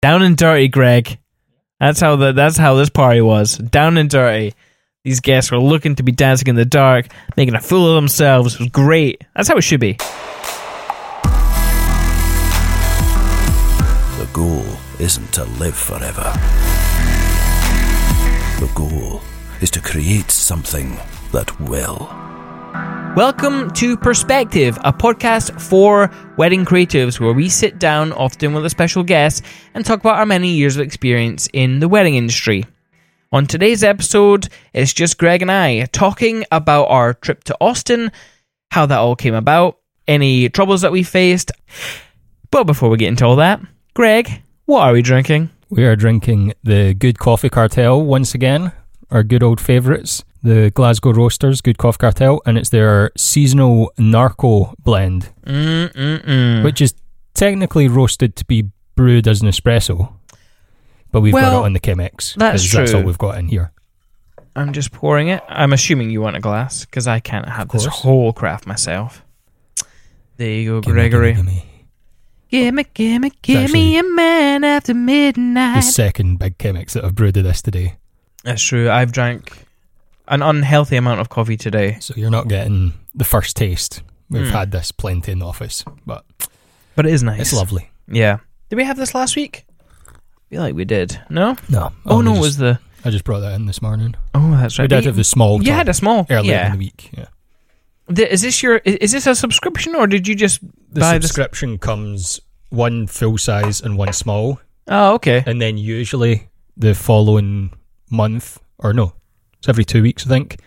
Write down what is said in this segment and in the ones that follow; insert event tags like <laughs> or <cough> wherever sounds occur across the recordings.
Down and dirty, Greg. That's how the that's how this party was. Down and dirty. These guests were looking to be dancing in the dark, making a fool of themselves. It was great. That's how it should be. The goal isn't to live forever. The goal is to create something that will. Welcome to Perspective, a podcast for wedding creatives where we sit down, often with a special guest, and talk about our many years of experience in the wedding industry. On today's episode, it's just Greg and I talking about our trip to Austin, how that all came about, any troubles that we faced. But before we get into all that, Greg, what are we drinking? We are drinking the Good Coffee Cartel once again, our good old favourites, the Glasgow Roasters Good Coffee Cartel, and it's their seasonal Narco blend, Mm-mm-mm. which is technically roasted to be brewed as an espresso, but we've got it on the Chemex. that's 'cause That's all true. we've got in here. I'm just pouring it. I'm assuming you want a glass because I can't have this course. whole craft myself. There you go, Gimme, Gregory. gimme, gimme. Gimme, gimme, gimme actually a man after midnight. The midnight. second big Chemex that I've brewed of this today. That's true. I've drank an unhealthy amount of coffee today, So you're not getting the first taste. We've Mm. had this plenty in the office, but but it is nice. it's lovely. Yeah. Did we have this last week? I feel like we did. No. No. Oh, no, I it just, was the. I just brought that in this morning. Oh, that's right. We did have the small you had a small. earlier yeah. in the week. Yeah. Th- Is this your? Is this a subscription or did you just The buy this? subscription comes one full size and one small, Oh, okay. and then usually the following month, or no, it's every two weeks, I think.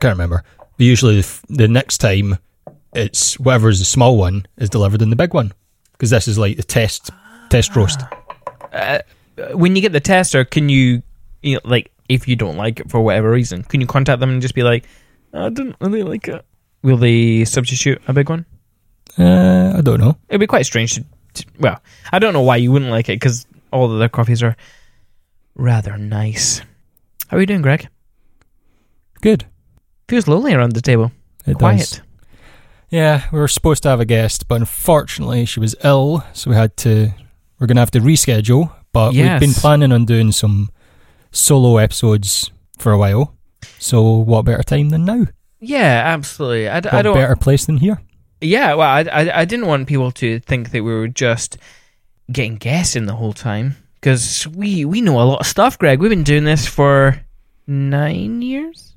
Can't remember. But usually the, f- the next time, it's whatever is the small one is delivered in the big one, because this is like the test test roast. Uh, when you get the tester, can you, you know, like, if you don't like it for whatever reason, can you contact them and just be like, I don't really like it? Will they substitute a big one? Uh, I don't know. It'd be quite strange to, to well, I don't know why you wouldn't like it because all the other coffees are rather nice. How are you doing, Greg? Good. Feels lonely around the table. It Quiet. does. Yeah, we were supposed to have a guest, but unfortunately she was ill, so we had to. We're gonna have to reschedule. But Yes. we've been planning on doing some solo episodes for a while. So what better time than now? Yeah, absolutely. I, d- I What don't. better place than here? Yeah, well, I, I, I didn't want people to think that we were just getting guests in the whole time because we we know a lot of stuff, Greg. We've been doing this for nine years,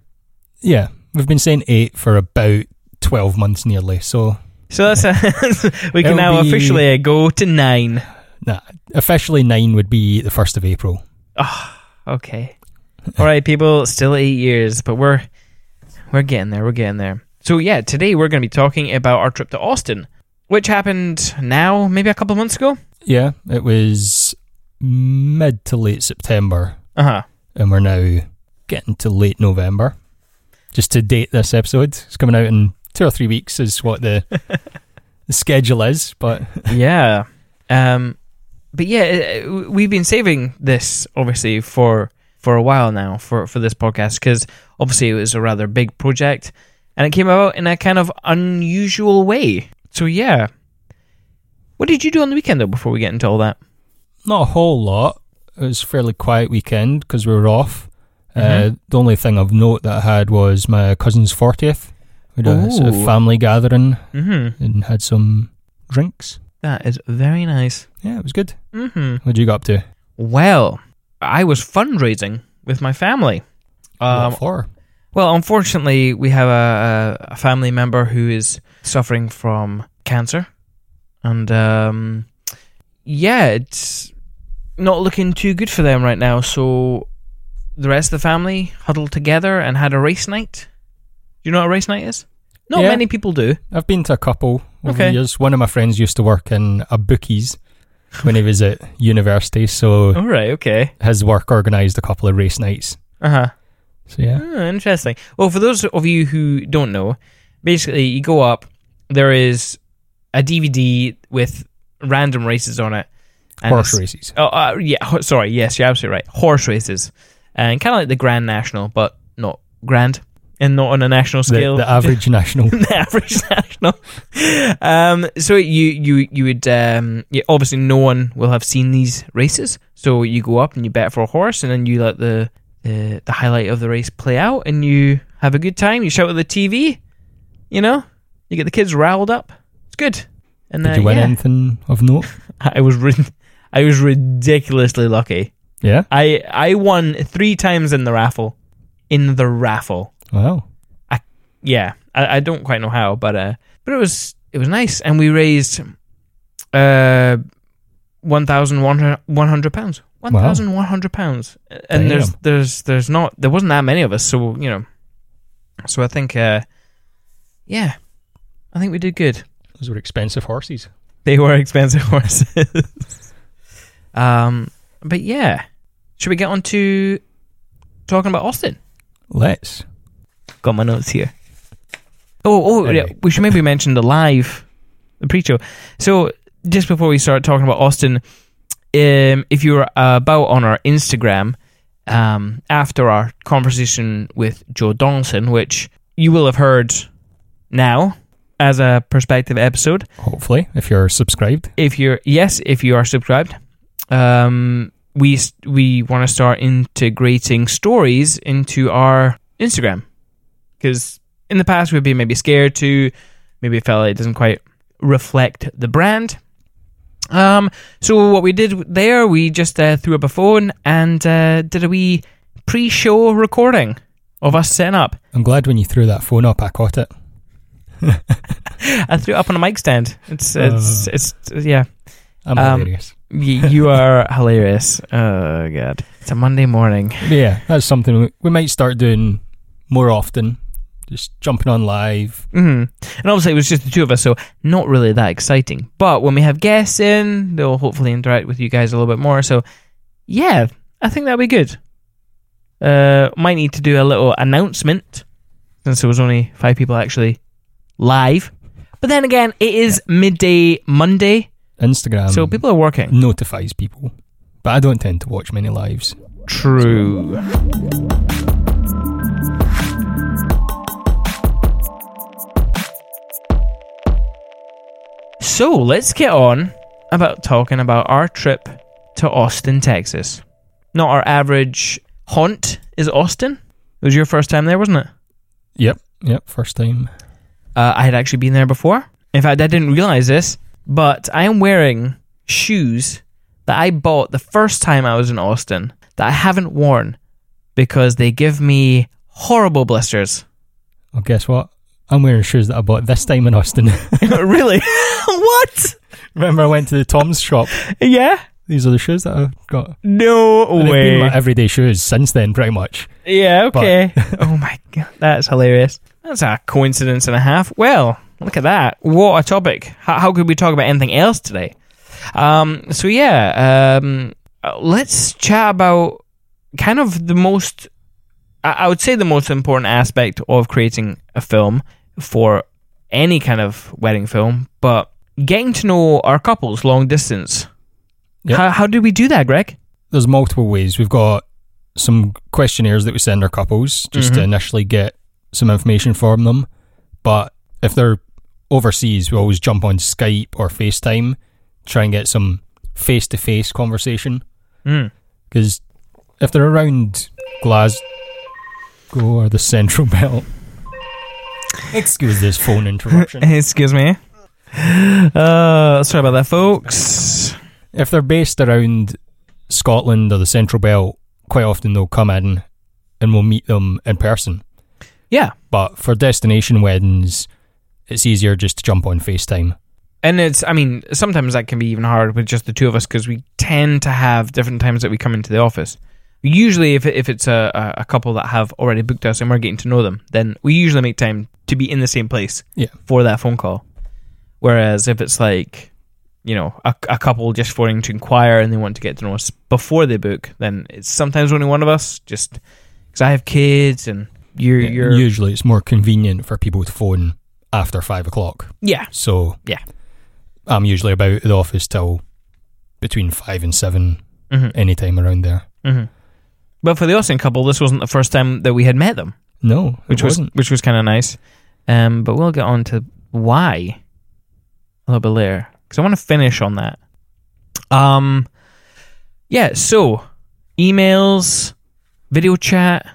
Yeah, we've been saying eight for about twelve months nearly. So so that's a, <laughs> we can now be- officially go to nine. nah, officially nine would be the first of April. Okay, all right, people. Still eight years, but we're we're getting there. We're getting there. So yeah, today we're going to be talking about our trip to Austin, which happened now, maybe a couple of months ago. Yeah, it was mid to late September. Uh huh. and we're now getting to late November. Just to date this episode, it's coming out in two or three weeks, is what the, <laughs> the schedule is. But <laughs> yeah. Um, but yeah, uh, we've been saving this obviously for for a while now for for this podcast because obviously it was a rather big project and it came about in a kind of unusual way. So yeah. What did you do on the weekend though? Before we get into all that, not a whole lot. It was a fairly quiet weekend because we were off. Uh, Mhm. the only thing of note that I had was my cousin's 40th. We had a sort of family gathering mm-hmm. and had some drinks. that is very nice. Yeah, it was good. Mm-hmm. What did you get up to? Well, I was fundraising with my family. Um, what for? Well, unfortunately, we have a, a, a family member who is suffering from cancer, and um, yeah, it's not looking too good for them right now. So the rest of the family huddled together and had a race night. Do you know what a race night is? Not Yeah. many people do. I've been to a couple over Okay. the years. One of my friends used to work in a bookies when he was at <laughs> university, so All right, okay. his work organised a couple of race nights. Uh huh. So yeah, Oh, interesting. Well, for those of you who don't know, basically you go up. There is a DVD with random races on it. and horse races. Oh, uh, yeah. ho- Sorry. Yes, you're absolutely right. Horse races, and kind of like the Grand National, but not grand. and not on a national scale. the average <laughs> national. the average national. Um, so you you you would um, yeah, obviously no one will have seen these races. So you go up and you bet for a horse, and then you let the the, the highlight of the race play out, and you have a good time. You shout at the TV, you know, you get the kids riled up. It's good. And Did uh, you win yeah, anything of note? <laughs> I was rid- I was ridiculously lucky. Yeah. I I won three times in the raffle. In the raffle Wow. yeah, I, I don't quite know how, but uh, but it was it was nice, and we raised uh one thousand one hundred pounds. One thousand one hundred pounds, and there's there's there's not there wasn't that many of us, so you know, so I think uh, yeah, I think we did good. Those were expensive horses. They were <laughs> expensive horses, <laughs> um, but yeah, should we get on to talking about Austin? Let's. Got my notes here. Oh, oh, yeah. We should maybe mention the live, the pre-show. So, just before we start talking about Austin, um, if you're about on our Instagram, um, after our conversation with Joe Donaldson, which you will have heard now as a perspective episode, Hopefully, if you're subscribed. if you're yes, if you are subscribed, um, we we want to start integrating stories into our Instagram because in the past we've been maybe scared to, maybe felt like it doesn't quite reflect the brand. Um, so what we did there, we just uh, threw up a phone and uh, did a wee pre-show recording of us setting up. I'm glad when you threw that phone up, I caught it. <laughs> I threw it up on a mic stand. It's it's it's yeah. I'm Um, hilarious. Y- you are <laughs> hilarious. Oh god, it's a Monday morning. Yeah, that's something we, we might start doing more often. Just jumping on live. hmm And obviously, it was just the two of us, so not really that exciting. But when we have guests in, they'll hopefully interact with you guys a little bit more. So, yeah, I think that'll be good. Uh, might need to do a little announcement since there was only five people actually live. But then again, it is midday Monday, Instagram so people are working. notifies people. But I don't tend to watch many lives. True. So let's get on about talking about our trip to Austin, Texas. Not our average haunt is Austin. It was your first time there, wasn't it? Yep, yep, first time. Uh, I had actually been there before. In fact, I didn't realize this, but I am wearing shoes that I bought the first time I was in Austin that I haven't worn because they give me horrible blisters. Well, guess what? I'm wearing shoes that I bought this time in Austin. <laughs> <laughs> really? <laughs> what? Remember, I went to the Tom's shop. Yeah? These are the shoes that I got. No And they've been my everyday shoes since then, pretty much. yeah, okay. oh my god, that's hilarious. That's a coincidence and a half. Well, look at that. What a topic. How, how could we talk about anything else today? Um, so yeah, um, let's chat about kind of the most, I would say the most important aspect of creating a film for any kind of wedding film, but getting to know our couples long distance. Yep. How, how did we do that, Greg? There's multiple ways. We've got some questionnaires that we send our couples just to Mhm. initially get some information from them. But if they're overseas, we always jump on Skype or FaceTime, try and get some face to face conversation. Mm. Because if they're around Glasgow or the Central <laughs> Belt, excuse this phone interruption. <laughs> Excuse me. Uh, sorry about that, folks. if they're based around Scotland or the Central Belt, quite often they'll come in and we'll meet them in person. Yeah, But for destination weddings, it's easier just to jump on FaceTime. and it's. I mean, sometimes that can be even hard with just the two of us because we tend to have different times that we come into the office. Usually, if if it's a, a couple that have already booked us and we're getting to know them, then we usually make time to be in the same place Yeah. for that phone call. Whereas if it's like, you know, a, a couple just wanting to inquire and they want to get to know us before they book, then it's sometimes only one of us. Just because I have kids and you're Yeah, you're Usually it's more convenient for people to phone after five o'clock. yeah So Yeah. I'm usually about the office till between five and seven, Mhm. anytime around there. hmm But for the Austin couple, this wasn't the first time that we had met them. No, it which was wasn't. which was kind of nice. Um, but we'll get on to why a little bit later because I want to finish on that. Um, yeah. So emails, video chat.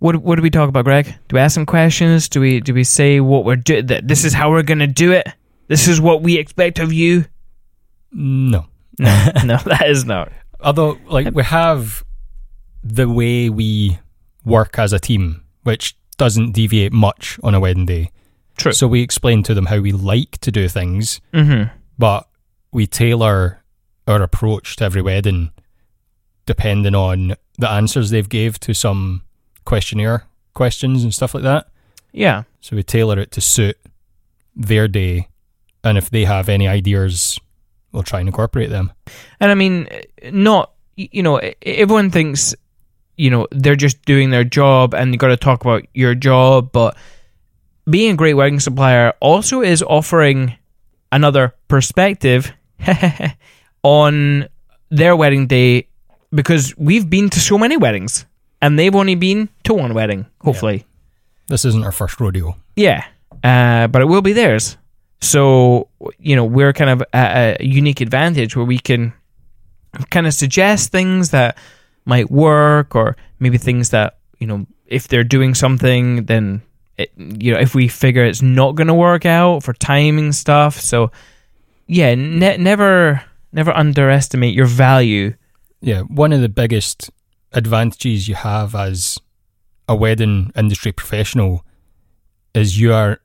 What what do we talk about, Greg? Do we ask some questions? Do we do we say what we're doing? That this is how we're gonna do it. This is what we expect of you. No. <laughs> No, no, that is not. Although, like, we have the way we work as a team, which doesn't deviate much on a wedding day. True. So we explain to them how we like to do things, Mm-hmm. but we tailor our approach to every wedding depending on the answers they've gave to some questionnaire questions and stuff like that. Yeah. So we tailor it to suit their day, and if they have any ideas, we'll try and incorporate them. And I mean, not you know, everyone thinks you know they're just doing their job and you got to talk about your job, but being a great wedding supplier also is offering another perspective <laughs> on their wedding day because we've been to so many weddings and they've only been to one wedding, hopefully. This isn't our first rodeo. Yeah, uh, but it will be theirs. So you know we're kind of at a unique advantage where we can kind of suggest things that might work, or maybe things that you know if they're doing something, then it, you know if we figure it's not going to work out for timing stuff. So yeah, ne- never never underestimate your value. Yeah, one of the biggest advantages you have as a wedding industry professional is you are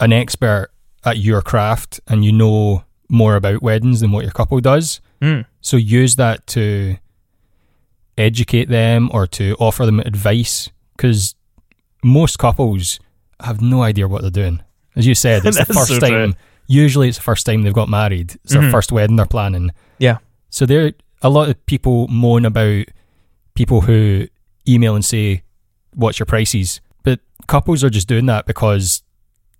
an expert at your craft and you know more about weddings than what your couple does. Mm. So use that to educate them or to offer them advice because most couples have no idea what they're doing. As you said, <laughs> it's the first so time. true. Usually, it's the first time they've got married. It's their Mhm. first wedding they're planning. Yeah. So there, a lot of people moan about people who email and say, "What's your prices?" But couples are just doing that because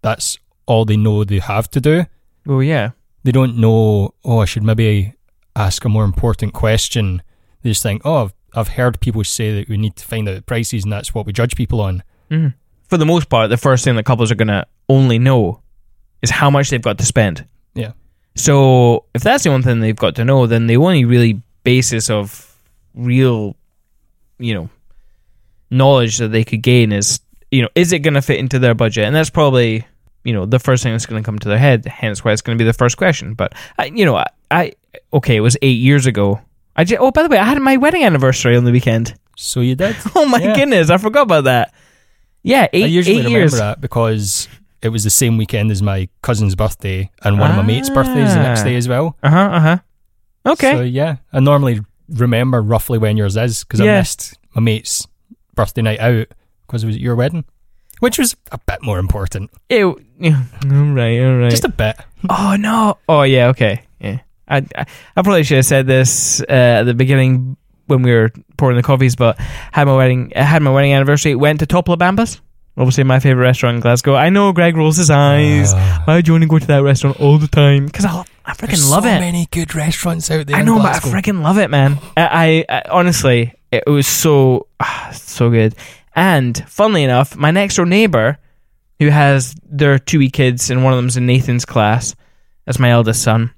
that's all they know they have to do. Oh yeah, They don't know. Oh, I should maybe ask a more important question. They just think, "Oh, I've, I've heard people say that we need to find out the prices, and that's what we judge people on." Mhm. for the most part, the first thing that couples are going to only know is how much they've got to spend. Yeah. So if that's the only thing they've got to know, then the only really basis of real, you know, knowledge that they could gain is, you know, is it going to fit into their budget? And that's probably, you know, the first thing that's going to come to their head. Hence why it's going to be the first question. But I, you know, I, I okay, it was eight years ago. I just, oh, by the way, I had my wedding anniversary on the weekend. So you did. <laughs> Oh my Yeah. goodness, I forgot about that. Yeah, eight, I usually eight remember years. that because it was the same weekend as my cousin's birthday and one of my mates' birthdays the next Ah. day as well. Uh huh. Uh huh. Okay. So yeah, I normally remember roughly when yours is because Yeah. I missed my mate's birthday night out because it was at your wedding, which was a bit more important. Ew. Yeah. All right. All right. Just a bit. oh no. Oh yeah. Okay. Yeah. I, I I probably should have said this uh, at the beginning when we were pouring the coffees, but had my wedding. I had my wedding anniversary. Went to Topolabambas. Obviously, my favorite restaurant in Glasgow. I know Greg rolls his eyes. Ah. Why do you want to go to that restaurant all the time? Because I, I freaking There's love so it. many good restaurants out there. I know, but I freaking love it, man. I, I, I honestly, it was so ah, so good. And funnily enough, my next door neighbor, who has their two wee kids, and one of them's in Nathan's class. That's my eldest son.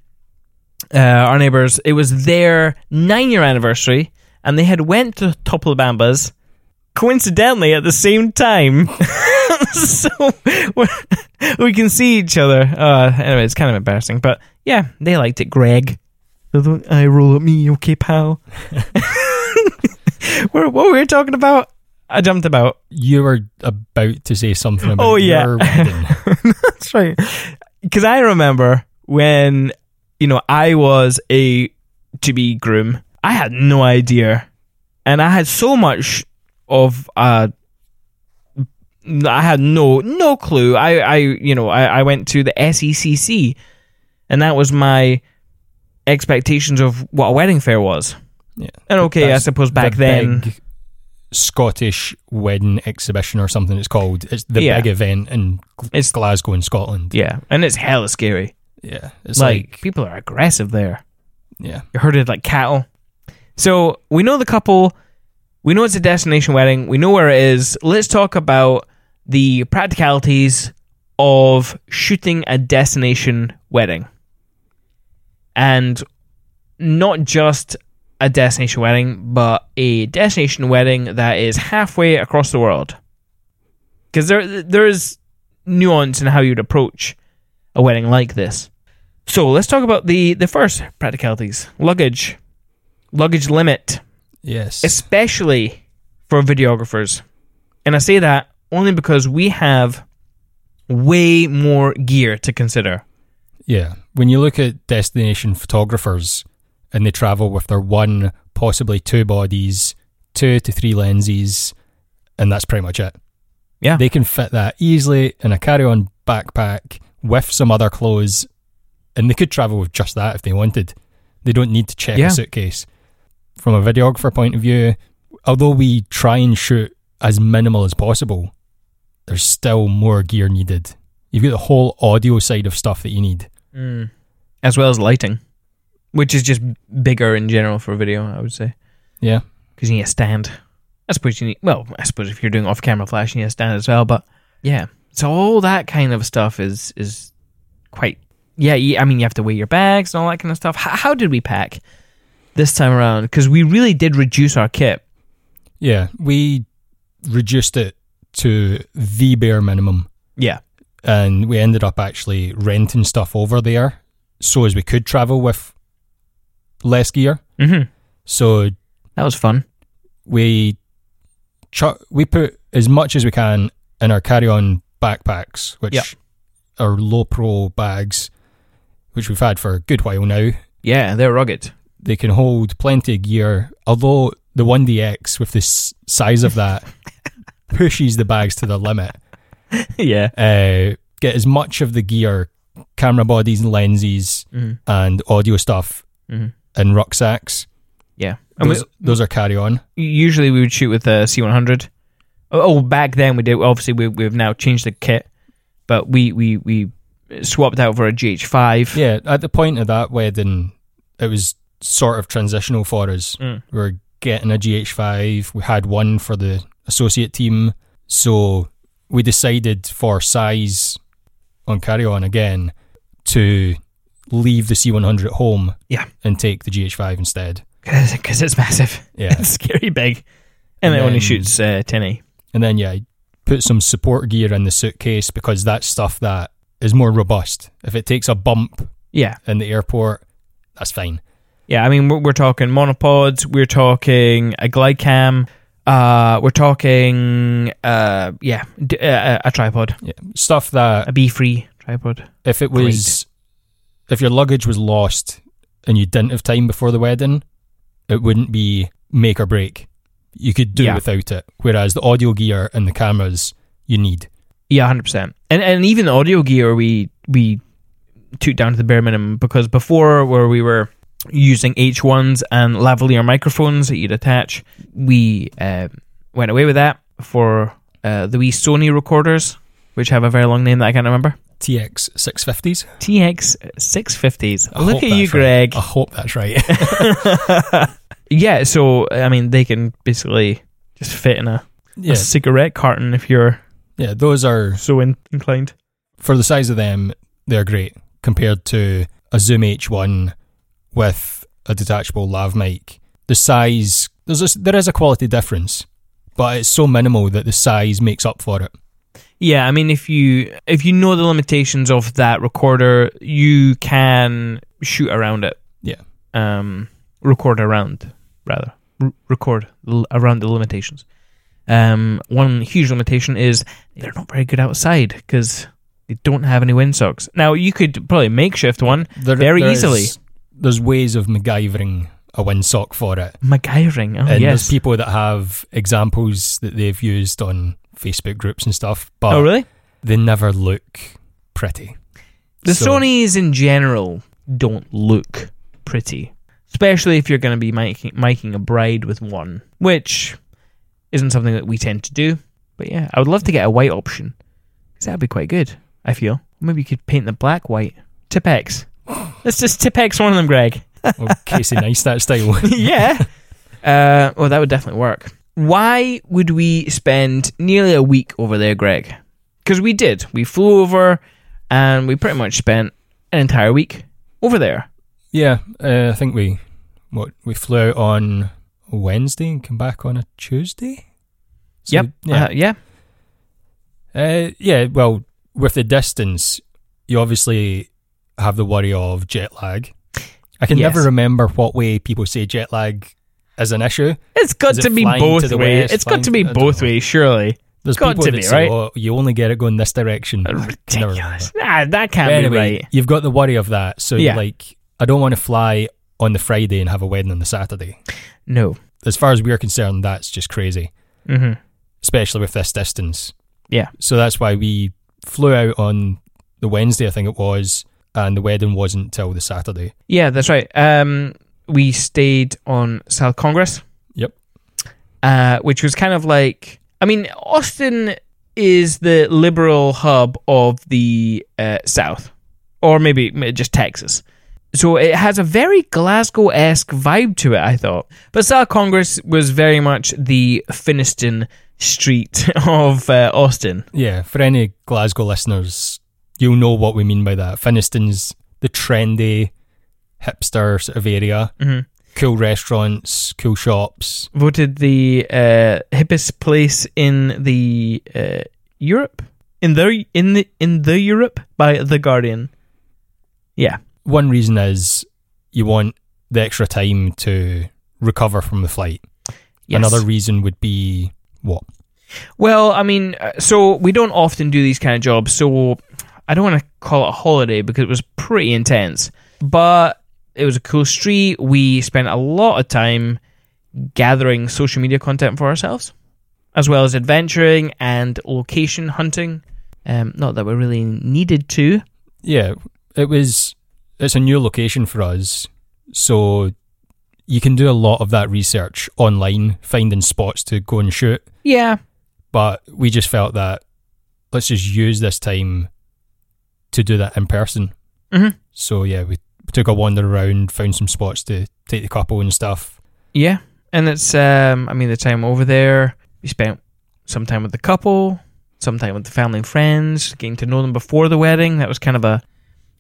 Uh, our neighbors. It was their nine year anniversary, and they had went to Topolabambas coincidentally at the same time. <laughs> so <laughs> we can see each other. Uh, anyway, it's kind of embarrassing, but yeah, they liked it. Greg, Don't I roll at me, okay, pal. <laughs> what, what were we talking about? I jumped about. You were about to say something about Oh, yeah. <laughs> That's right. Because I remember when you know I was a to be groom. I had no idea, and I had so much of uh I had no no clue. I I you know I, I went to the SECC, and that was my expectations of what a wedding fair was. Yeah. And okay, I suppose back the then. big Scottish wedding exhibition or something it's called. It's the Yeah. big event in It's- Glasgow in Scotland. Yeah, and it's hella scary. Yeah. It's like, like, people are aggressive there. yeah. You're herded like cattle. So we know the couple we know it's a destination wedding. We know where it is. Let's talk about the practicalities of shooting a destination wedding. And not just a destination wedding, but a destination wedding that is halfway across the world. Because there, there's nuance in how you'd approach a wedding like this. So let's talk about the, the first practicalities luggage, luggage limit Yes. especially for videographers. And I say that only because we have way more gear to consider. Yeah. When you look at destination photographers and they travel with their one, possibly two bodies, two to three lenses, and that's pretty much it. Yeah. They can fit that easily in a carry on backpack with some other clothes, and they could travel with just that if they wanted. They don't need to check Yeah. a suitcase. From a videographer point of view, although we try and shoot as minimal as possible, there's still more gear needed. You've got the whole audio side of stuff that you need. Mm. As well as lighting, which is just bigger in general for a video, I would say. Yeah. Because you need a stand. I suppose you need, well, I suppose if you're doing off camera flash, you need a stand as well. But yeah, so all that kind of stuff is is quite, yeah, I mean, you have to weigh your bags and all that kind of stuff. How, how did we pack this time around? Because we really did reduce our kit. Yeah, we reduced it to the bare minimum Yeah. And we ended up actually renting stuff over there so as we could travel with less gear. Mm-hmm. So That was fun. we chu- we put as much as we can in our carry-on backpacks, which Yep. are Lowepro bags, which we've had for a good while now. Yeah, they're rugged. They can hold plenty of gear, although the 1DX with the s- size of that <laughs> pushes the bags to the limit. <laughs> yeah. uh, get as much of the gear, camera bodies and lenses, Mhm. and audio stuff Mhm. in rucksacks. Yeah. And Those, those are carry on. usually we would shoot with a C100. Oh, oh, back then we did. Obviously, we, we've now changed the kit, but we, we, we swapped out for a GH5. Yeah, at the point of that wedding, it was sort of transitional for us. Mm. We were getting a GH5. We had one for the associate team, so we decided for size on carry on again to leave the C100 at home. Yeah. and take the GH5 instead. <laughs> Because it's massive. Yeah. <laughs> It's scary big. And, And it only then- shoots uh, 1080. And then yeah, put some support gear in the suitcase because that's stuff that is more robust. If it takes a bump Yeah. in the airport, that's fine. Yeah, I mean, we're, we're talking monopods, we're talking a Glidecam, uh, we're talking, uh, yeah, d- uh, a tripod, Yeah. Stuff that a Befree tripod. if it was if your luggage was lost and you didn't have time before the wedding, it wouldn't be make or break. You could do Yeah. without it. Whereas the audio gear and the cameras you need. Yeah, hundred percent. And and even the audio gear we we took down to the bare minimum because before where we were using H ones and lavalier microphones that you'd attach, we uh, went away with that for uh, the wee Sony recorders, which have a very long name that I can't remember. TX six fifties. TX six fifties. Look at you, Greg. I hope that's right. <laughs> <laughs> Yeah, so I mean they can basically just fit in a, yeah. a cigarette carton if you're Yeah, those are so in- inclined. for the size of them, they're great compared to a Zoom H1 with a detachable lav mic. The size, there's a, there is a quality difference, but it's so minimal that the size makes up for it. Yeah, I mean, if you if you know the limitations of that recorder, you can shoot around it. Yeah. Um, record around rather R- record l- around the limitations. Um, one huge limitation is they're not very good outside because they don't have any windsocks. Now you could probably makeshift one There, very there easily. is- there's ways of MacGyvering a windsock for it. MacGyvering. Oh and yes. there's people that have examples that they've used on Facebook groups and stuff, but oh really? they never look pretty. The So- Sonys in general don't look pretty, especially if you're going to be making making a bride with one, which isn't something that we tend to do. But yeah, I would love to get a white option because that'd be quite good. I feel maybe you could paint the black white. Tipp-Ex. Let's just tip X one of them, Greg. Well, Casey Neistat style. <laughs> yeah. Uh, well, that would definitely work. why would we spend nearly a week over there, Greg? Because we did. We flew over and we pretty much spent an entire week over there. Yeah, uh, I think we what we flew out on Wednesday and come back on a Tuesday. So, yep. Yeah. Uh, yeah. Uh, yeah. Well, with the distance, you obviously have the worry of jet lag. I can Yes. never remember what way people say jet lag is an issue. It's got it to be both to ways. west, It's got to be both ways, surely. There's Got people to that be, say, right? "Oh, you only get it going this direction." I can never remember. Ridiculous. Nah, that can't anyway, be right. you've got the worry of that. So Yeah. like, I don't want to fly on the Friday and have a wedding on the Saturday. No. As far as we're concerned, that's just crazy, hmm especially with this distance. Yeah. So that's why we flew out on the Wednesday, I think it was, and the wedding wasn't till the Saturday. Yeah, that's right. Um, we stayed on South Congress. Yep. Uh, which was kind of like, I mean, Austin is the liberal hub of the uh, South, or maybe just Texas. So it has a very Glasgow esque vibe to it, I thought. But South Congress was very much the Finnieston street <laughs> of uh, Austin. Yeah, for any Glasgow listeners, you'll know what we mean by that. Finnieston's the trendy, hipster sort of area. Mhm. Cool restaurants, cool shops. Voted the uh, hippest place in the uh, Europe in the in the in the Europe by the Guardian. Yeah, One reason is you want the extra time to recover from the flight. yes. Another reason would be what? Well, I mean, uh, so we don't often do these kind of jobs, so I don't want to call it a holiday because it was pretty intense. But it was a cool street. We spent a lot of time gathering social media content for ourselves, as well as adventuring and location hunting. Um, not that we really needed to. Yeah, it was. It's a new location for us, so you can do a lot of that research online, finding spots to go and shoot. Yeah, But we just felt that let's just use this time to do that in person. Mhm. So yeah, we took a wander around, found some spots to take the couple and stuff. Yeah, and it's um, I mean, the time over there, we spent some time with the couple, some time with the family and friends, getting to know them before the wedding. That was kind of a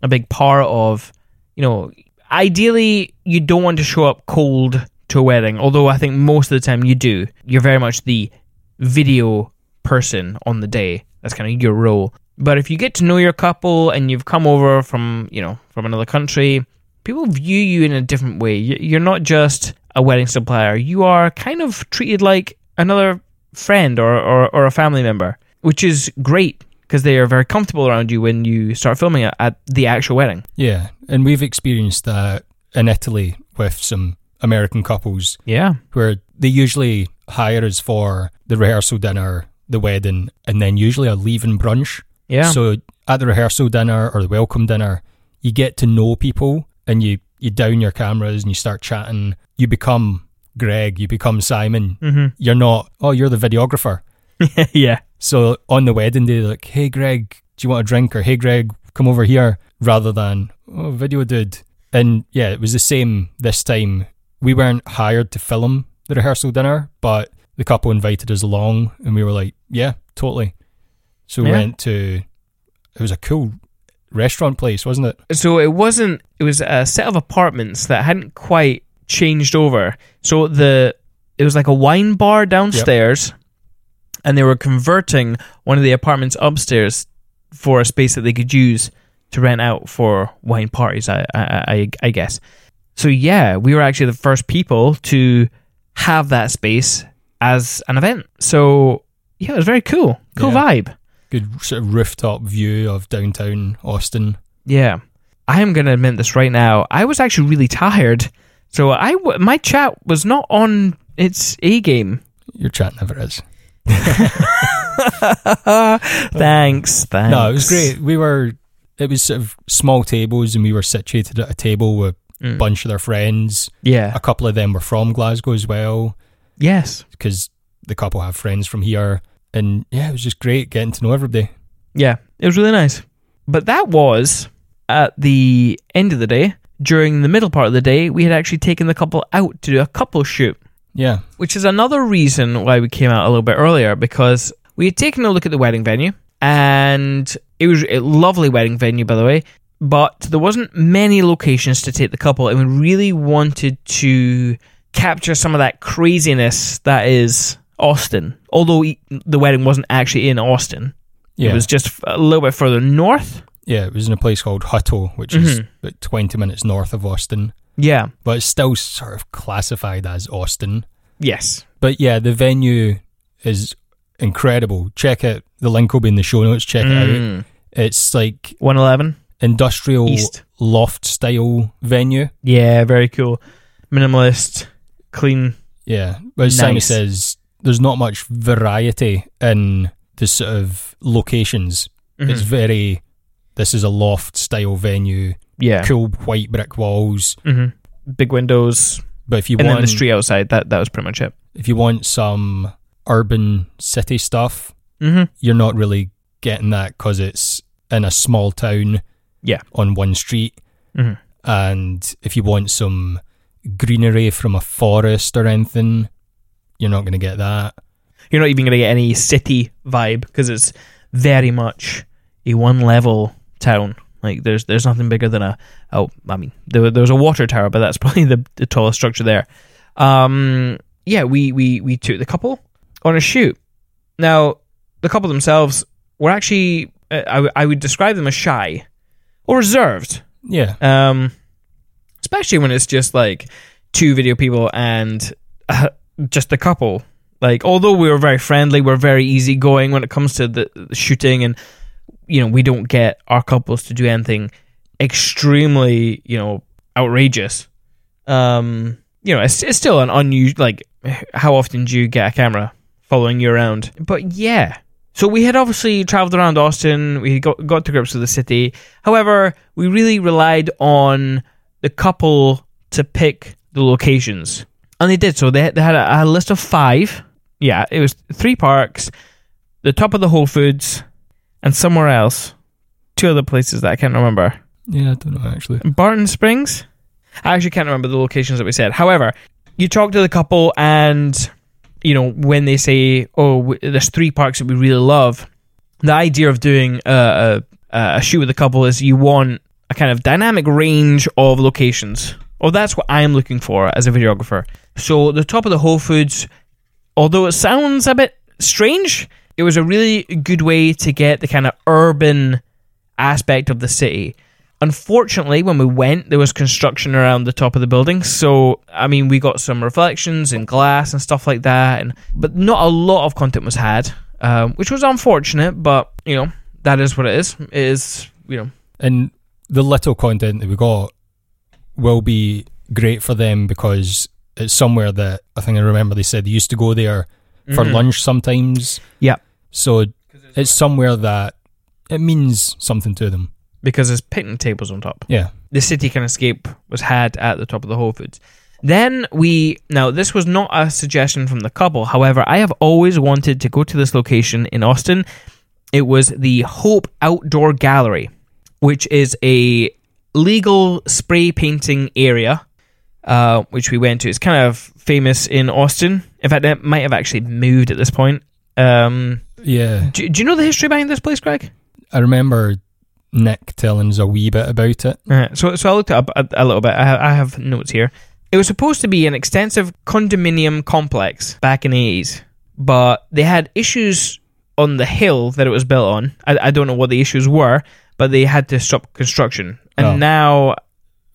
a big part of, you know, ideally you don't want to show up cold to a wedding, although I think most of the time you do. You're very much the video person on the day. That's kind of your role. But if you get to know your couple and you've come over from, you know, from another country, people view you in a different way. You- You're not just a wedding supplier. You are kind of treated like another friend or, or, or a family member, which is great because they are very comfortable around you when you start filming at the actual wedding. Yeah, and we've experienced that in Italy with some American couples Yeah. where they usually hire us for the rehearsal dinner, the wedding, and then usually a leaving brunch. Yeah. So at the rehearsal dinner or the welcome dinner, you get to know people and you, you down your cameras and you start chatting. You become Greg, you become Simon. hmm You're not, oh, you're the videographer. <laughs> yeah. So on the wedding day, like, hey, Greg, do you want a drink? Or hey, Greg, come over here, rather than, oh, video dude. And yeah, it was the same this time. We weren't hired to film the rehearsal dinner, but the couple invited us along, and we were like, yeah, totally. So we Yeah. went to, it was a cool restaurant place, wasn't it? So it wasn't. It was a set of apartments that hadn't quite changed over. So the it was like a wine bar downstairs, and they were converting one of the apartments upstairs for a space that they could use to rent out for wine parties. I I, I, I guess. So yeah, we were actually the first people to have that space as an event. So yeah, it was very cool. Cool Yeah. vibe. Good sort of rooftop view of downtown Austin. Yeah. I am going to admit this right now. I was actually really tired. So I w- my chat was not on its A game. Your chat never is. thanks, <laughs> thanks. No, it was great. We were, it was sort of small tables, and we were situated at a table with a Mm. bunch of their friends. Yeah. A couple of them were from Glasgow as well, Yes. because the couple have friends from here. And yeah, it was just great getting to know everybody. Yeah. It was really nice. But that was at the end of the day. During the middle part of the day, we had actually taken the couple out to do a couple shoot. Yeah. which is another reason why we came out a little bit earlier because we had taken a look at the wedding venue and it was a lovely wedding venue by the way but there wasn't many locations to take the couple and we really wanted to capture some of that craziness that is austin although e- the wedding wasn't actually in austin Yeah. it was just a little bit further north yeah, it was in a place called Hutto, which is Mhm. about 20 minutes north of Austin. yeah But it's still sort of classified as Austin. yes But yeah, the venue is incredible. Check it. The link will be in the show notes. Check it out. Mm. It's like 111 industrial East. loft style venue. yeah very cool minimalist clean Yeah, but Nice. says, there's not much variety in the sort of locations. It's Mhm. very. This is a loft style venue. yeah Cool white brick walls. hmm Big windows, But if you and want, then the street outside. That that was pretty much it. if you want some urban city stuff, Mm-hmm. you're not really getting that because it's in a small town. Yeah. On one street, Mhm. and if you want some greenery from a forest or anything, you're not going to get that. You're not even going to get any city vibe because it's very much a one level town. Like there's there's nothing bigger than a oh I mean there there's a water tower, but that's <laughs> probably the the tallest structure there. Um, yeah, we we we took the couple on a shoot. Now the couple themselves were actually uh, I, w- I would describe them as shy or reserved. Yeah, um, especially when it's just like two video people and uh, just a couple. Like, although we were very friendly, we're very easygoing when it comes to the, the shooting, and you know, we don't get our couples to do anything extremely, you know, outrageous. Um, you know, it's, it's still an unusual. Like, how often do you get a camera following you around? But yeah. So we had obviously traveled around Austin. We got got to grips with the city. However, we really relied on the couple to pick the locations, and they did. So they they had a, a list of five. Yeah, it was three parks, the top of the Whole Foods, and somewhere else, two other places that I can't remember. yeah, I don't know actually. Barton Springs. I actually can't remember the locations that we said. However, you talk to the couple, and you know when they say, "Oh, w- there's three parks that we really love," the idea of doing a, a, a shoot with a couple is you want a kind of dynamic range of locations. Oh, that's what I'm looking for as a videographer. So the top of the Whole Foods, although it sounds a bit strange, it was a really good way to get the kind of urban aspect of the city. Unfortunately, when we went, there was construction around the top of the building. So, I mean, we got some reflections and glass and stuff like that, and but not a lot of content was had, um, which was unfortunate. But you know, that is what it is. It is you know, And the little content that we got will be great for them because it's somewhere that I think I remember they said they used to go there for Mhm. lunch sometimes. Yeah. So it's somewhere that it means something to them. because there's picnic tables on top. Yeah. the city can escape was had at the top of the Whole Foods. Then we now this was not a suggestion from the couple. However, I have always wanted to go to this location in Austin. It was the Hope Outdoor Gallery, which is a legal spray painting area, uh, which we went to. It's kind of famous in Austin. In fact, it might have actually moved at this point. Um, Yeah. do, do you know the history behind this place, Greg? I remember Nick telling us a wee bit about it. Uh, so, so I looked it up a, a little bit. I have, I have notes here. It was supposed to be an extensive condominium complex back in the 80s, but they had issues on the hill that it was built on. I, I don't know what the issues were, but they had to stop construction. And Oh. now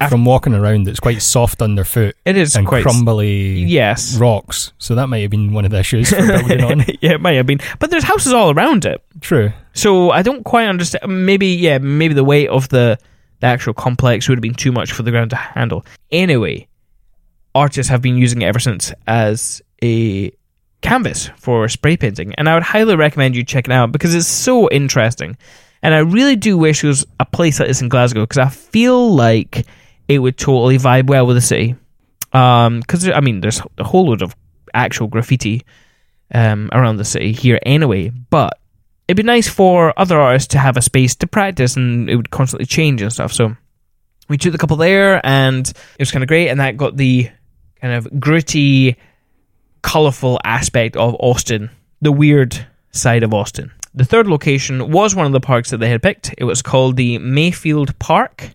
From walking around, it's quite soft underfoot it is and quite. crumbly yes. rocks. So that might have been one of the issues for <laughs> building on. <laughs> yeah, it might have been. But there's houses all around it. True. So I don't quite understand. Maybe yeah, maybe the weight of the the actual complex would have been too much for the ground to handle. Anyway, artists have been using it ever since as a canvas for spray painting, and I would highly recommend you check it out because it's so interesting. And I really do wish there was a place like this in Glasgow because I feel like it would totally vibe well with the city. Because I mean, there's a whole load of actual graffiti um, around the city here anyway, but it'd be nice for other artists to have a space to practice and it would constantly change and stuff. So we took the couple there and it was kind of great. And that got the kind of gritty colorful aspect of Austin, the weird side of Austin. The third location was one of the parks that they had picked. It was called the Mayfield Park,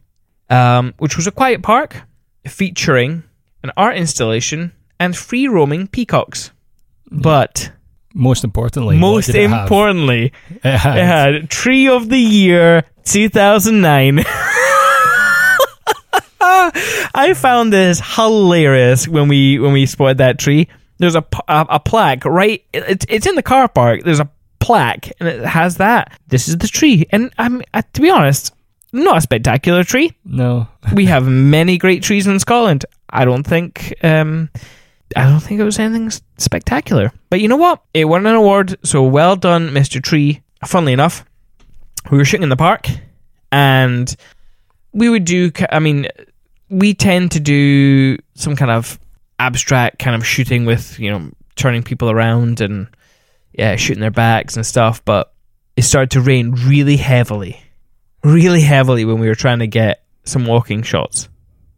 um, which was a quiet park featuring an art installation and free roaming peacocks. But Most importantly, most it importantly, <laughs> it had, it had Tree of the Year 2009. <laughs> I found this hilarious when we when we spotted that tree. There's a a plaque right. It's it's in the car park. There's a plaque and it has that. This is the tree, and I'm uh, to be honest, not a spectacular tree. no. <laughs> We have many great trees in Scotland. I don't think um, I don't think it was anything spectacular. But you know what? It won an award, so well done, Mr. Tree. Funnily enough, we were shooting in the park, and we would do. I mean, we tend to do some kind of abstract kind of shooting with you know turning people around and yeah shooting their backs and stuff. But it started to rain really heavily, really heavily when we were trying to get some walking shots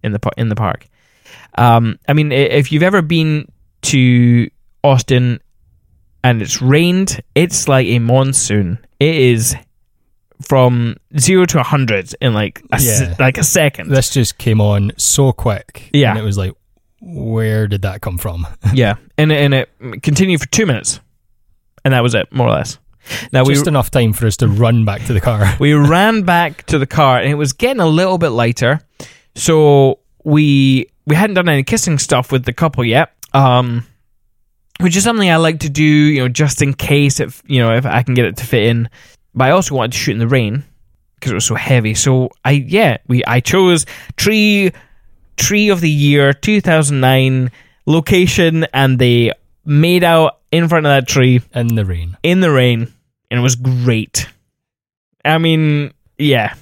in the in the park. Um, I mean, if you've ever been to Austin and it's rained, it's like a monsoon. It is from zero to a hundred in like a Yeah. like a second. This just came on so quick. Yeah. And it was like, where did that come from? <laughs> yeah, and and it continued for two minutes, and that was it, more or less. Now we just enough time for us to run back to the car. <laughs> we ran back to the car and it was getting a little bit lighter so we we hadn't done any kissing stuff with the couple yet um which is something i like to do you know just in case if you know if i can get it to fit in but i also wanted to shoot in the rain because it was so heavy so i yeah we i chose tree tree of the year 2009 location and they made out in front of that tree in the rain. in the rain, and it was great. I mean, yeah.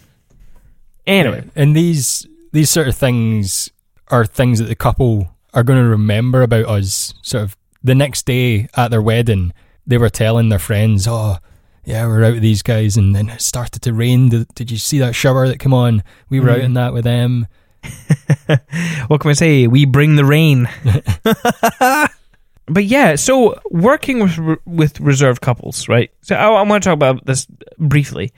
Anyway, And these these sort of things are things that the couple are going to remember about us. Sort of the next day at their wedding, they were telling their friends, "Oh, yeah, we're out with these guys," and then it started to rain. Did, did you see that shower that came on? We were out Mm. in that with them. <laughs> what can we say? We bring the rain. <laughs> <laughs> but yeah, so working with with reserved couples, right? So I, I want to talk about this briefly.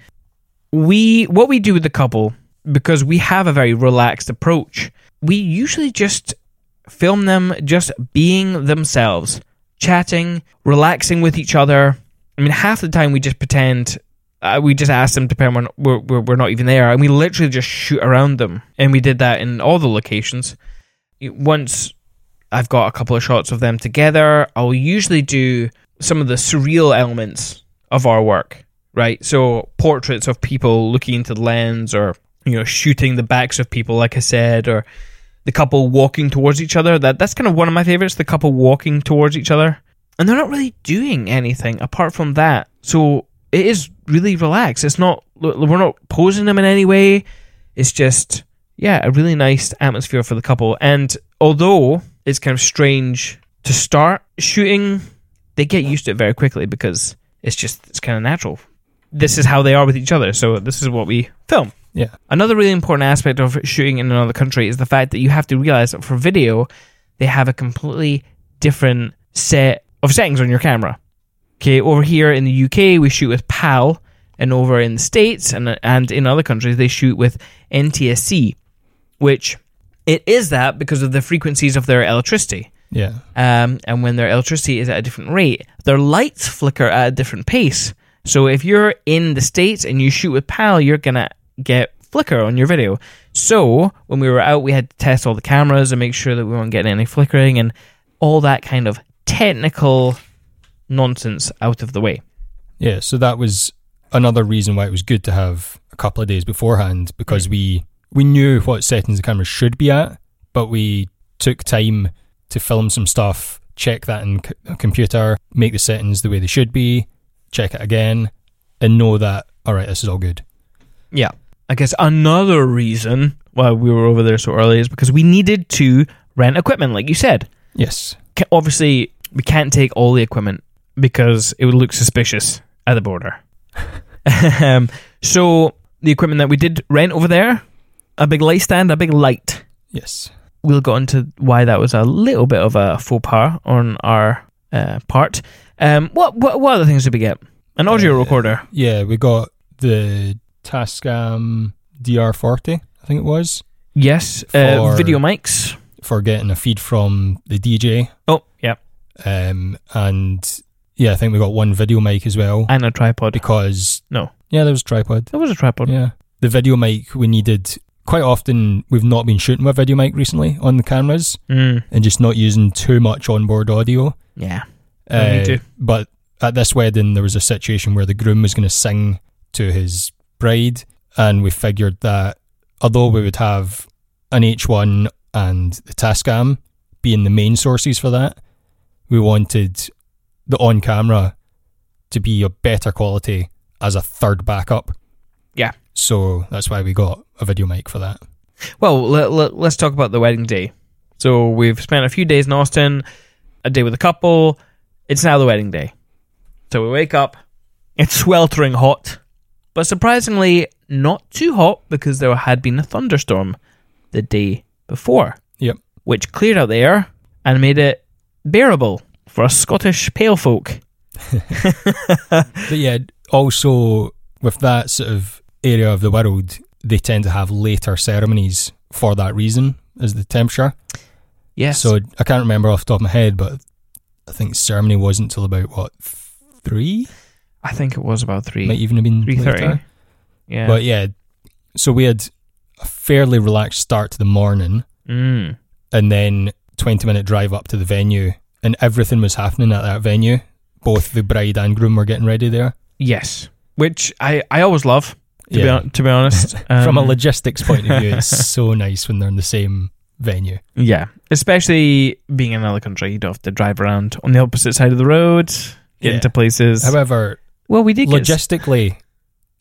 We what we do with the couple because we have a very relaxed approach. We usually just film them just being themselves, chatting, relaxing with each other. I mean, half the time we just pretend uh, we just ask them to pretend we're we're, we're, we're not even there, and we literally just shoot around them. And we did that in all the locations. Once I've got a couple of shots of them together, I'll usually do some of the surreal elements of our work, right? So portraits of people looking into the lens, or you know, shooting the backs of people, like I said, or the couple walking towards each other. That that's kind of one of my favorites. The couple walking towards each other, and they're not really doing anything apart from that. So it is really relaxed. It's not we're not posing them in any way. It's just yeah, a really nice atmosphere for the couple. And although it's kind of strange to start shooting, they get used to it very quickly because it's just it's kind of natural. This is how they are with each other. So this is what we film. Yeah. Another really important aspect of shooting in another country is the fact that you have to realize that for video, they have a completely different set of settings on your camera. Okay, over here in the UK, we shoot with PAL, and over in the States and and in other countries, they shoot with NTSC, which it is that because of the frequencies of their electricity. Yeah. Um, and when their electricity is at a different rate, their lights flicker at a different pace. So if you're in the States and you shoot with PAL, you're going to get flicker on your video. So when we were out, we had to test all the cameras and make sure that we weren't getting any flickering and all that kind of technical nonsense out of the way. Yeah, so that was another reason why it was good to have a couple of days beforehand because we we knew what settings the camera should be at, but we took time to film some stuff, check that in c- a computer, make the settings the way they should be, check it again, and know that all right, this is all good. Yeah. I guess another reason why we were over there so early is because we needed to rent equipment, like you said. Yes. Ca- Obviously, we can't take all the equipment because it would look suspicious at the border. <laughs> <laughs> um, so, the equipment that we did rent over there a big light stand, a big light. Yes. we'll go into why that was a little bit of a faux pas on our uh, part. Um, what, what what other things did we get? An audio Uh, recorder. Yeah, we got the Tascam DR40, I think it was, Yes. Uh, video mics. for getting a feed from the DJ. Oh, yeah. Um, and yeah, I think we got one video mic as well And a tripod. because No. yeah, there was a tripod. There was a tripod. Yeah, the video mic we needed. Quite often, we've not been shooting with video mic recently on the cameras Mm, and just not using too much onboard audio. yeah. To. But at this wedding, there was a situation where the groom was going to sing to his bride, and we figured that although we would have an H1 and the Tascam being the main sources for that, we wanted the on camera to be a better quality as a third backup. Yeah. So that's why we got a video mic for that. Well, let, let, let's talk about the wedding day. So we've spent a few days in Austin, a day with a couple. It's now the wedding day. So we wake up. It's sweltering hot, but surprisingly not too hot because there had been a thunderstorm the day before. Yep. Which cleared out the air and made it bearable for us Scottish pale folk. <laughs> But yeah, also with that sort of area of the world, they tend to have later ceremonies for that reason as the temperature. Yes. So I can't remember off the top of my head, but I think ceremony wasn't till about what three? I think it was about three. Might even have been Three thirty. Yeah. But yeah, so we had a fairly relaxed start to the morning, mm. and then twenty minute drive up to the venue, and everything was happening at that venue. Both the bride and groom were getting ready there. Yes. Which I, I always love. To be Yeah. hon- to be honest, <laughs> From a Um, logistics point of view, it's <laughs> so nice when they're in the same venue. Yeah, especially being in another country, you don't have to drive around on the opposite side of the road, get Yeah. into places. However, well, we did get logistically,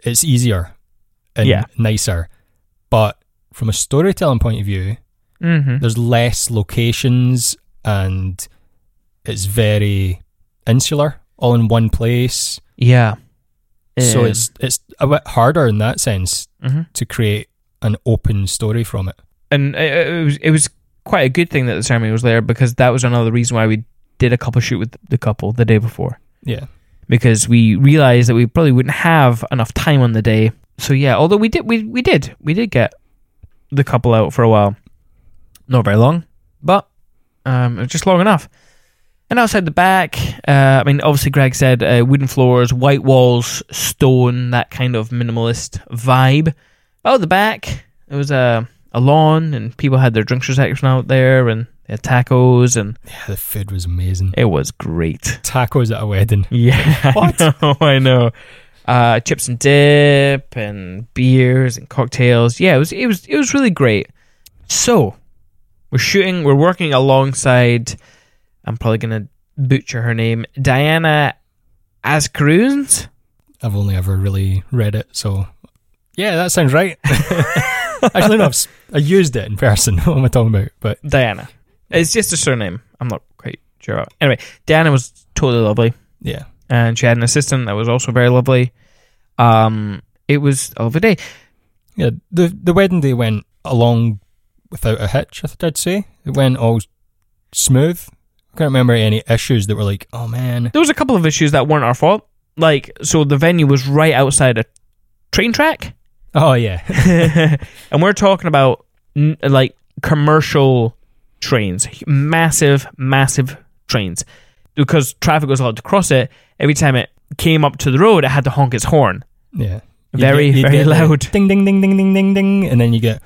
it's easier and Yeah. nicer. But from a storytelling point of view, hmm there's less locations and it's very insular, all in one place. Yeah. So Um, it's it's a bit harder in that sense mhm. to create an open story from it. and it, it was it was quite a good thing that the ceremony was there because that was another reason why we did a couple shoot with the couple the day before Yeah. because we realized that we probably wouldn't have enough time on the day. So yeah, although we did we we did we did get the couple out for a while, not very long, but um, it was just long enough. And outside the back, uh, I mean, obviously, Greg said uh, wooden floors, white walls, stone, that kind of minimalist vibe. Out the back, there was a a lawn, and people had their drinks reception out there, and they had tacos, and Yeah, the food was amazing. it was great. Tacos at a wedding. <laughs> Yeah, What? I know. I know. Uh, chips and dip and beers and cocktails. Yeah, it was it was it was really great. So we're shooting. We're working alongside. I'm probably gonna butcher her name, Diana Ascruns. I've only ever really read it, so yeah, that sounds right. <laughs> <laughs> Actually, no, I've, I used it in person. <laughs> What am I talking about? But Diana. It's just a surname. I'm not quite sure. Anyway, Diana was totally lovely. yeah, and she had an assistant that was also very lovely. Um, it was a lovely day. yeah. The the wedding day went along without a hitch. I think I'd say it went all smooth. I can't remember any issues that were like, oh man, There was a couple of issues that weren't our fault. Like, so the venue was right outside a train track, oh yeah, <laughs> <laughs> and we're talking about like commercial trains, massive, massive trains, because traffic was allowed to cross it. Every time it came up to the road, it had to honk its horn. yeah. You'd Very, you'd very loud. <laughs> Ding ding ding ding ding ding ding, and then you get.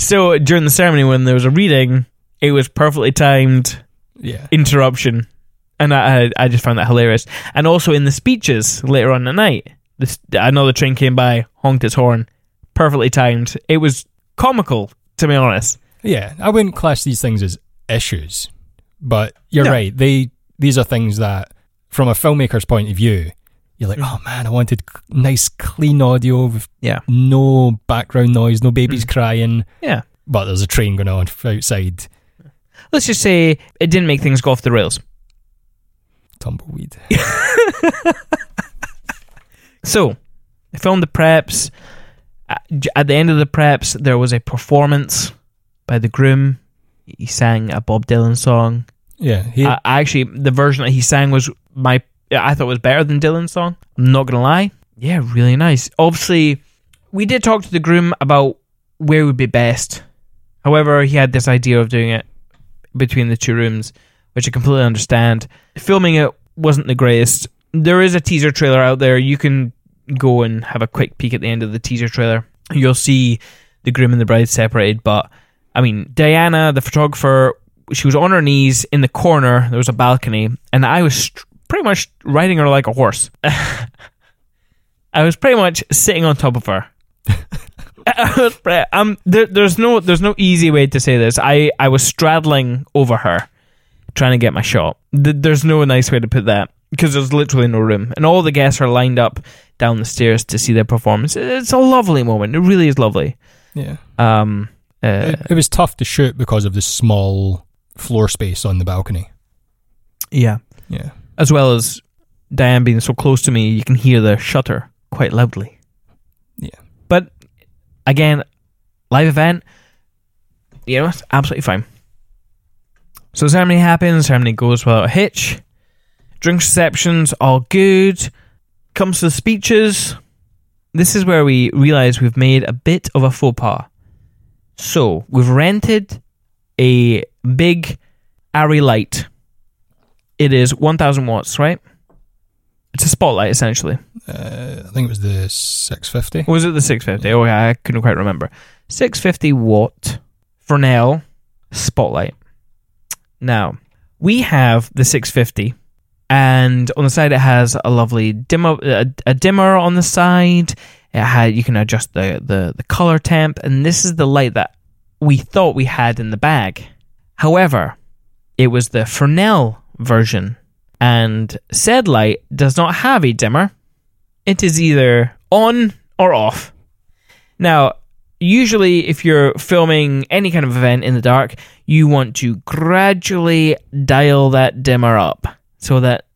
so during the ceremony, when there was a reading, it was perfectly timed. yeah, interruption, and I I just found that hilarious. And also in the speeches later on at night, this another train came by, honked its horn, perfectly timed. It was comical, to be honest. Yeah, I wouldn't class these things as issues, but you're No. right. They these are things that, from a filmmaker's point of view, you're like, oh man, I wanted nice, clean audio with Yeah, no background noise, no babies mm. crying, yeah. but there's a train going on outside. Let's just say it didn't make things go off the rails. Tumbleweed. <laughs> So, I filmed the preps, At the end of the preps, there was a performance by the groom. He sang a Bob Dylan song. Yeah, he, I, I actually, the version that he sang was my. I thought was better than Dylan's song. I'm not gonna lie. Yeah, really nice. Obviously, we did talk to the groom about where would be best. However, he had this idea of doing it between the two rooms, which I completely understand. Filming it wasn't the greatest. There is a teaser trailer out there. You can go and have a quick peek at the end of the teaser trailer. You'll see the groom and the bride separated, but I mean, Diana, the photographer, she was on her knees in the corner. There was a balcony, and I was pretty much riding her like a horse. <laughs> I was pretty much sitting on top of her. <laughs> I was pre- um, there, there's no, there's no easy way to say this. I, I was straddling over her, trying to get my shot. There's no nice way to put that because there's literally no room, and all the guests are lined up down the stairs to see their performance. It's a lovely moment. It really is lovely. yeah. Um, uh, It, it was tough to shoot because of the small floor space on the balcony. yeah. Yeah, as well as Diane being so close to me, you can hear the shutter quite loudly. Yeah. But again, live event, you know, it's absolutely fine. So ceremony happens, ceremony goes without a hitch. Drink receptions, all good. Comes to the speeches. This is where we realize we've made a bit of a faux pas. So we've rented a big Arri light. It is 1000 watts, right? It's a spotlight essentially. uh, I think it was the 650. Was it the 650? Oh, yeah, I couldn't quite remember. 650 watt Fresnel spotlight. Now, we have the 650, and on the side it has a lovely dimmer, a, a dimmer on the side. It had you can adjust the, the the color temp, and this is the light that we thought we had in the bag. However, it was the Fresnel version, and said light does not have a dimmer. It is either on or off. Now, usually, if you're filming any kind of event in the dark, you want to gradually dial that dimmer up so that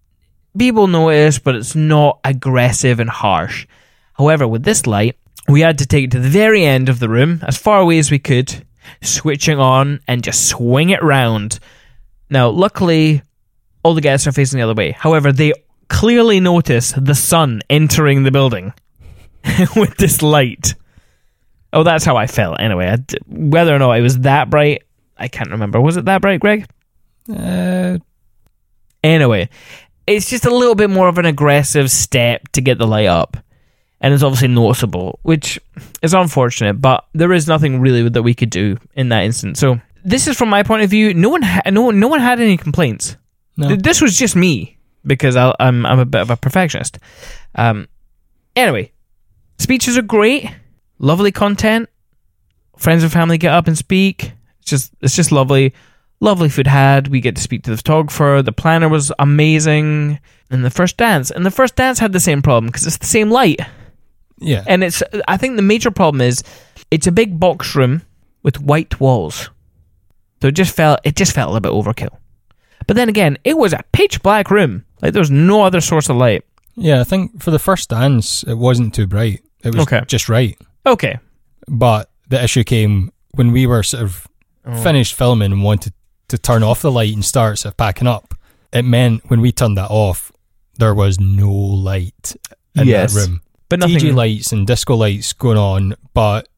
people notice, but it's not aggressive and harsh. However, with this light, we had to take it to the very end of the room, as far away as we could, switching on and just swing it round. Now, luckily, all the guests are facing the other way. However, they clearly notice the sun entering the building <laughs> with this light. Oh, that's how I felt. Anyway, d- whether or not it was that bright, I can't remember. Was it that bright, Greg? Uh, Anyway, it's just a little bit more of an aggressive step to get the light up. And it's obviously noticeable, which is unfortunate, but there is nothing really that we could do in that instance. So this is from my point of view. No one, ha- no, no one had any complaints. No. Th- This was just me because I, I'm I'm a bit of a perfectionist. Um, anyway, speeches are great, lovely content. Friends and family get up and speak. It's just it's just lovely, lovely food had. We get to speak to the photographer. The planner was amazing, and the first dance and the first dance had the same problem because it's the same light. yeah. And it's I think the major problem is it's a big box room with white walls. So it just felt it just felt a little bit overkill. But then again, it was a pitch black room. Like there was no other source of light. Yeah, I think for the first dance, it wasn't too bright. It was Okay. just right. Okay. But the issue came when we were sort of Oh. finished filming and wanted to turn off the light and start sort of packing up. It meant when we turned that off, there was no light in Yes. that room. But nothing DJ lights and disco lights going on, but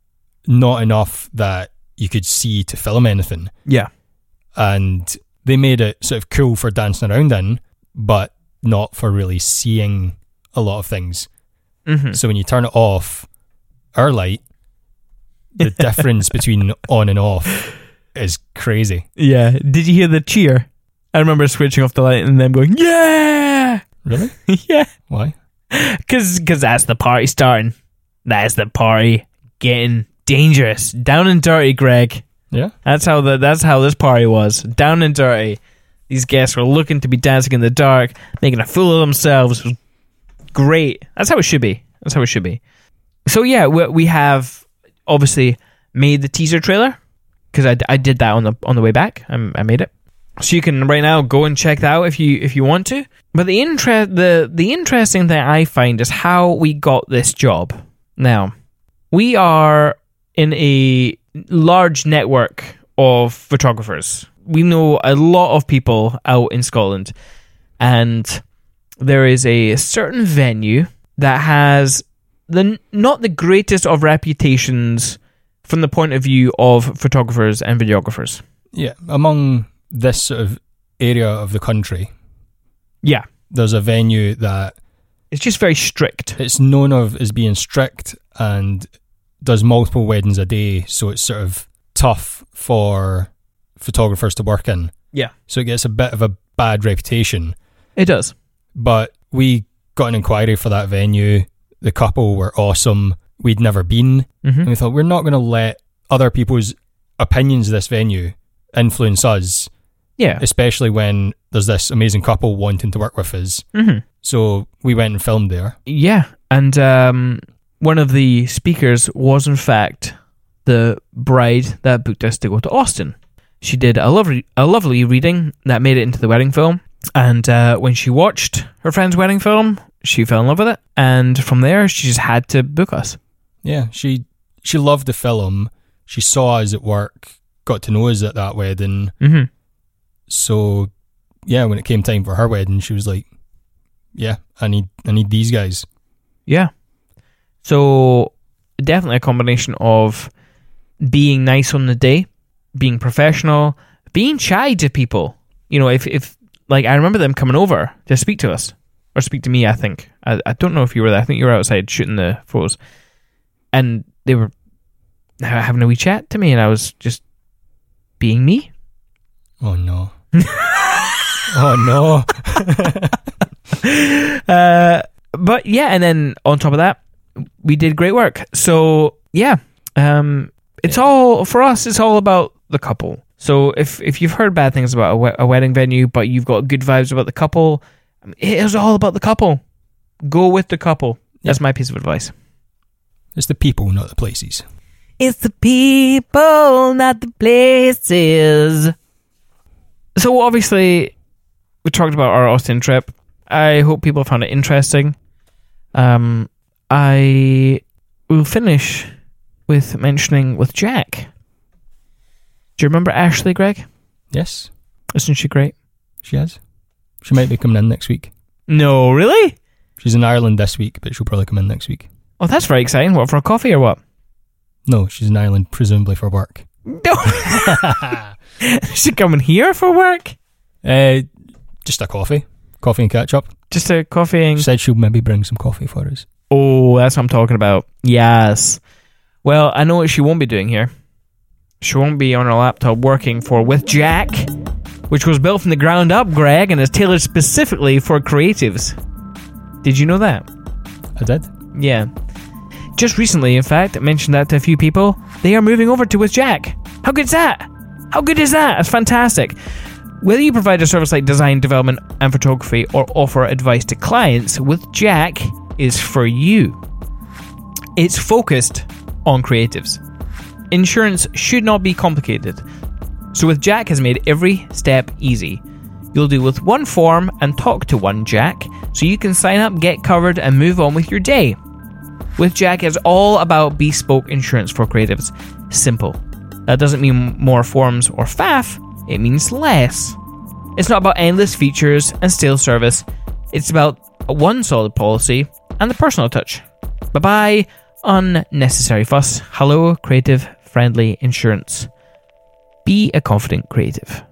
not enough that you could see to film anything. Yeah. And they made it sort of cool for dancing around in, but not for really seeing a lot of things. hmm So when you turn it off, our light, the <laughs> difference between on and off is crazy. Yeah. Did you hear the cheer? I remember switching off the light and them going, "Yeah, Really? <laughs> yeah," Why? Because because that's the party starting. That's the party getting dangerous, down and dirty, Greg. Yeah. That's how the that's how this party was. Down and dirty. These guests were looking to be dancing in the dark, making a fool of themselves. Great. That's how it should be. That's how it should be. So yeah, we, we have obviously made the teaser trailer because I, I did that on the on the way back. I, I made it, so you can right now go and check that out if you if you want to. But the interest the the interesting thing I find is how we got this job. Now, we are in a large network of photographers. We know a lot of people out in Scotland, and there is a certain venue that has the not the greatest of reputations from the point of view of photographers and videographers. Yeah, among this sort of area of the country, Yeah, there's a venue that it's just very strict. it's known of as being strict and does multiple weddings a day, so it's sort of tough for photographers to work in. Yeah. So it gets a bit of a bad reputation. It does. But we got an inquiry for that venue. The couple were awesome. We'd never been. hmm And we thought, we're not going to let other people's opinions of this venue influence us, Yeah. especially when there's this amazing couple wanting to work with us. hmm So we went and filmed there. Yeah, and um, one of the speakers was in fact the bride that booked us to go to Austin. She did a lovely, a lovely reading that made it into the wedding film. And uh, when she watched her friend's wedding film, she fell in love with it. And from there, she just had to book us. Yeah, she she loved the film. She saw us at work, got to know us at that wedding. hmm So yeah, when it came time for her wedding, she was like, "Yeah, I need I need these guys." Yeah. So definitely a combination of being nice on the day, being professional, being shy to people. You know, if if like I remember them coming over to speak to us or speak to me. I think I, I don't know if you were there. I think you were outside shooting the photos, and they were having a wee chat to me, and I was just being me. Oh no. <laughs> oh no. <laughs> Uh, but yeah, and then on top of that, we did great work. So yeah, um, it's all for us. It's all about the couple. So if if you've heard bad things about a, we- a wedding venue, but you've got good vibes about the couple, I mean, it is all about the couple. Go with the couple. That's my piece of advice. It's the people, not the places. It's the people, not the places. So obviously, we talked about our Austin trip. I hope people found it interesting. Um, I will finish with mentioning with Jack. Do you remember Ashley, Greg? Yes, Isn't she great? she is. She might be coming in next week. No, really? She's in Ireland this week, but she'll probably come in next week. Oh, that's very exciting. What for a coffee or what? No, she's in Ireland presumably for work. <laughs> <laughs> No, she coming here for work? Uh, just a coffee, coffee and catch up. Just a coffee and She said she'll maybe bring some coffee for us. Oh, that's what I'm talking about. Yes. Well, I know what she won't be doing here. She won't be on her laptop working for With Jack, which was built from the ground up, Greg, and is tailored specifically for creatives. Did you know that? I did. Yeah. Just recently, in fact, I mentioned that to a few people. They are moving over to With Jack. How good is that? How good is that? That's fantastic. Whether you provide a service like design, development, and photography, or offer advice to clients, With Jack is for you. It's focused on creatives. Insurance should not be complicated. So, with Jack has made every step easy. You'll deal with one form and talk to one Jack, so you can sign up, get covered, and move on with your day. With Jack, it's all about bespoke insurance for creatives. Simple. That doesn't mean more forms or faff, it means less. It's not about endless features and stale service, it's about one solid policy and the personal touch. Bye bye, unnecessary fuss. Hello, creative friendly insurance. Be a confident creative.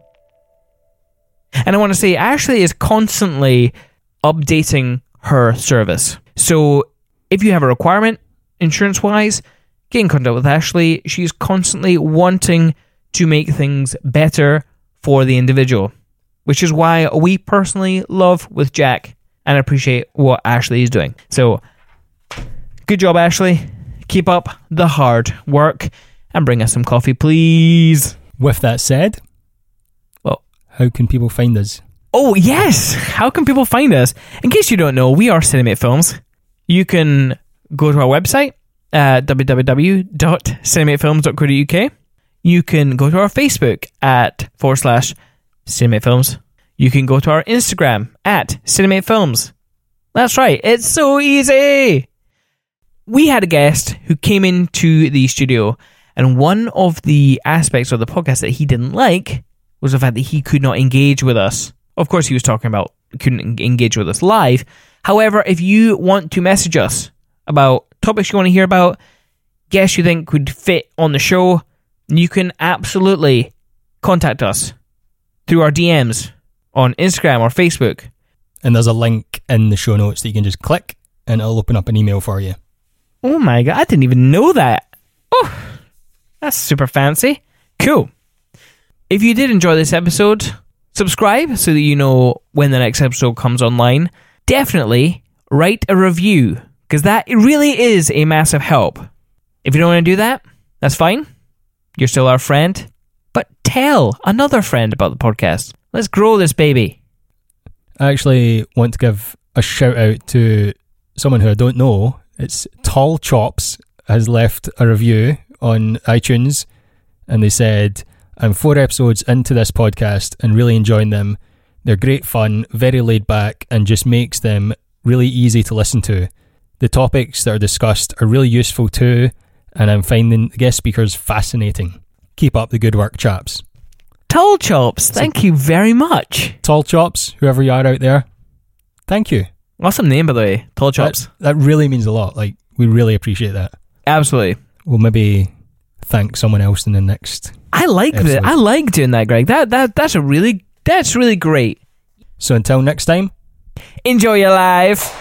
And I want to say, Ashley is constantly updating her service. So if you have a requirement, insurance wise, get in contact with Ashley. She's constantly wanting to make things better for the individual, which is why we personally love with Jack and appreciate what Ashley is doing. So, good job, Ashley. Keep up the hard work and bring us some coffee, please. With that said, Well, how can people find us? Oh, yes. How can people find us? In case you don't know, we are Cinemate Films. You can go to our website at www.cinematefilms.co.uk. You can go to our Facebook at forward slash Cinemate Films. You can go to our Instagram at Cinemate Films. That's right, it's so easy. we had a guest who came into the studio, and one of the aspects of the podcast that he didn't like was the fact that he could not engage with us. Of course, he was talking about couldn't engage with us live. However, if you want to message us about topics you want to hear about, guests you think would fit on the show, you can absolutely contact us through our DMs on Instagram or Facebook. And there's a link in the show notes that you can just click and it'll open up an email for you. Oh my god, I didn't even know that. Oh, that's super fancy. Cool. If you did enjoy this episode, subscribe so that you know when the next episode comes online. Definitely write a review because that really is a massive help. If you don't want to do that, that's fine. You're still our friend. But tell another friend about the podcast. Let's grow this baby. I actually want to give a shout out to someone who I don't know. It's Tall Chops has left a review on iTunes and they said, I'm four episodes into this podcast and really enjoying them. They're great fun, very laid back, and just makes them really easy to listen to. The topics that are discussed are really useful too, and I'm finding the guest speakers fascinating. Keep up the good work, chaps. Tall Chops, thank you very much. Tall Chops, whoever you are out there, thank you. Awesome name, by the way. Tall Chops. That, that really means a lot. Like, we really appreciate that. Absolutely. We'll maybe thank someone else in the next. I like that. I like doing that, Greg. That that that's a really that's really great. So until next time. Enjoy your life.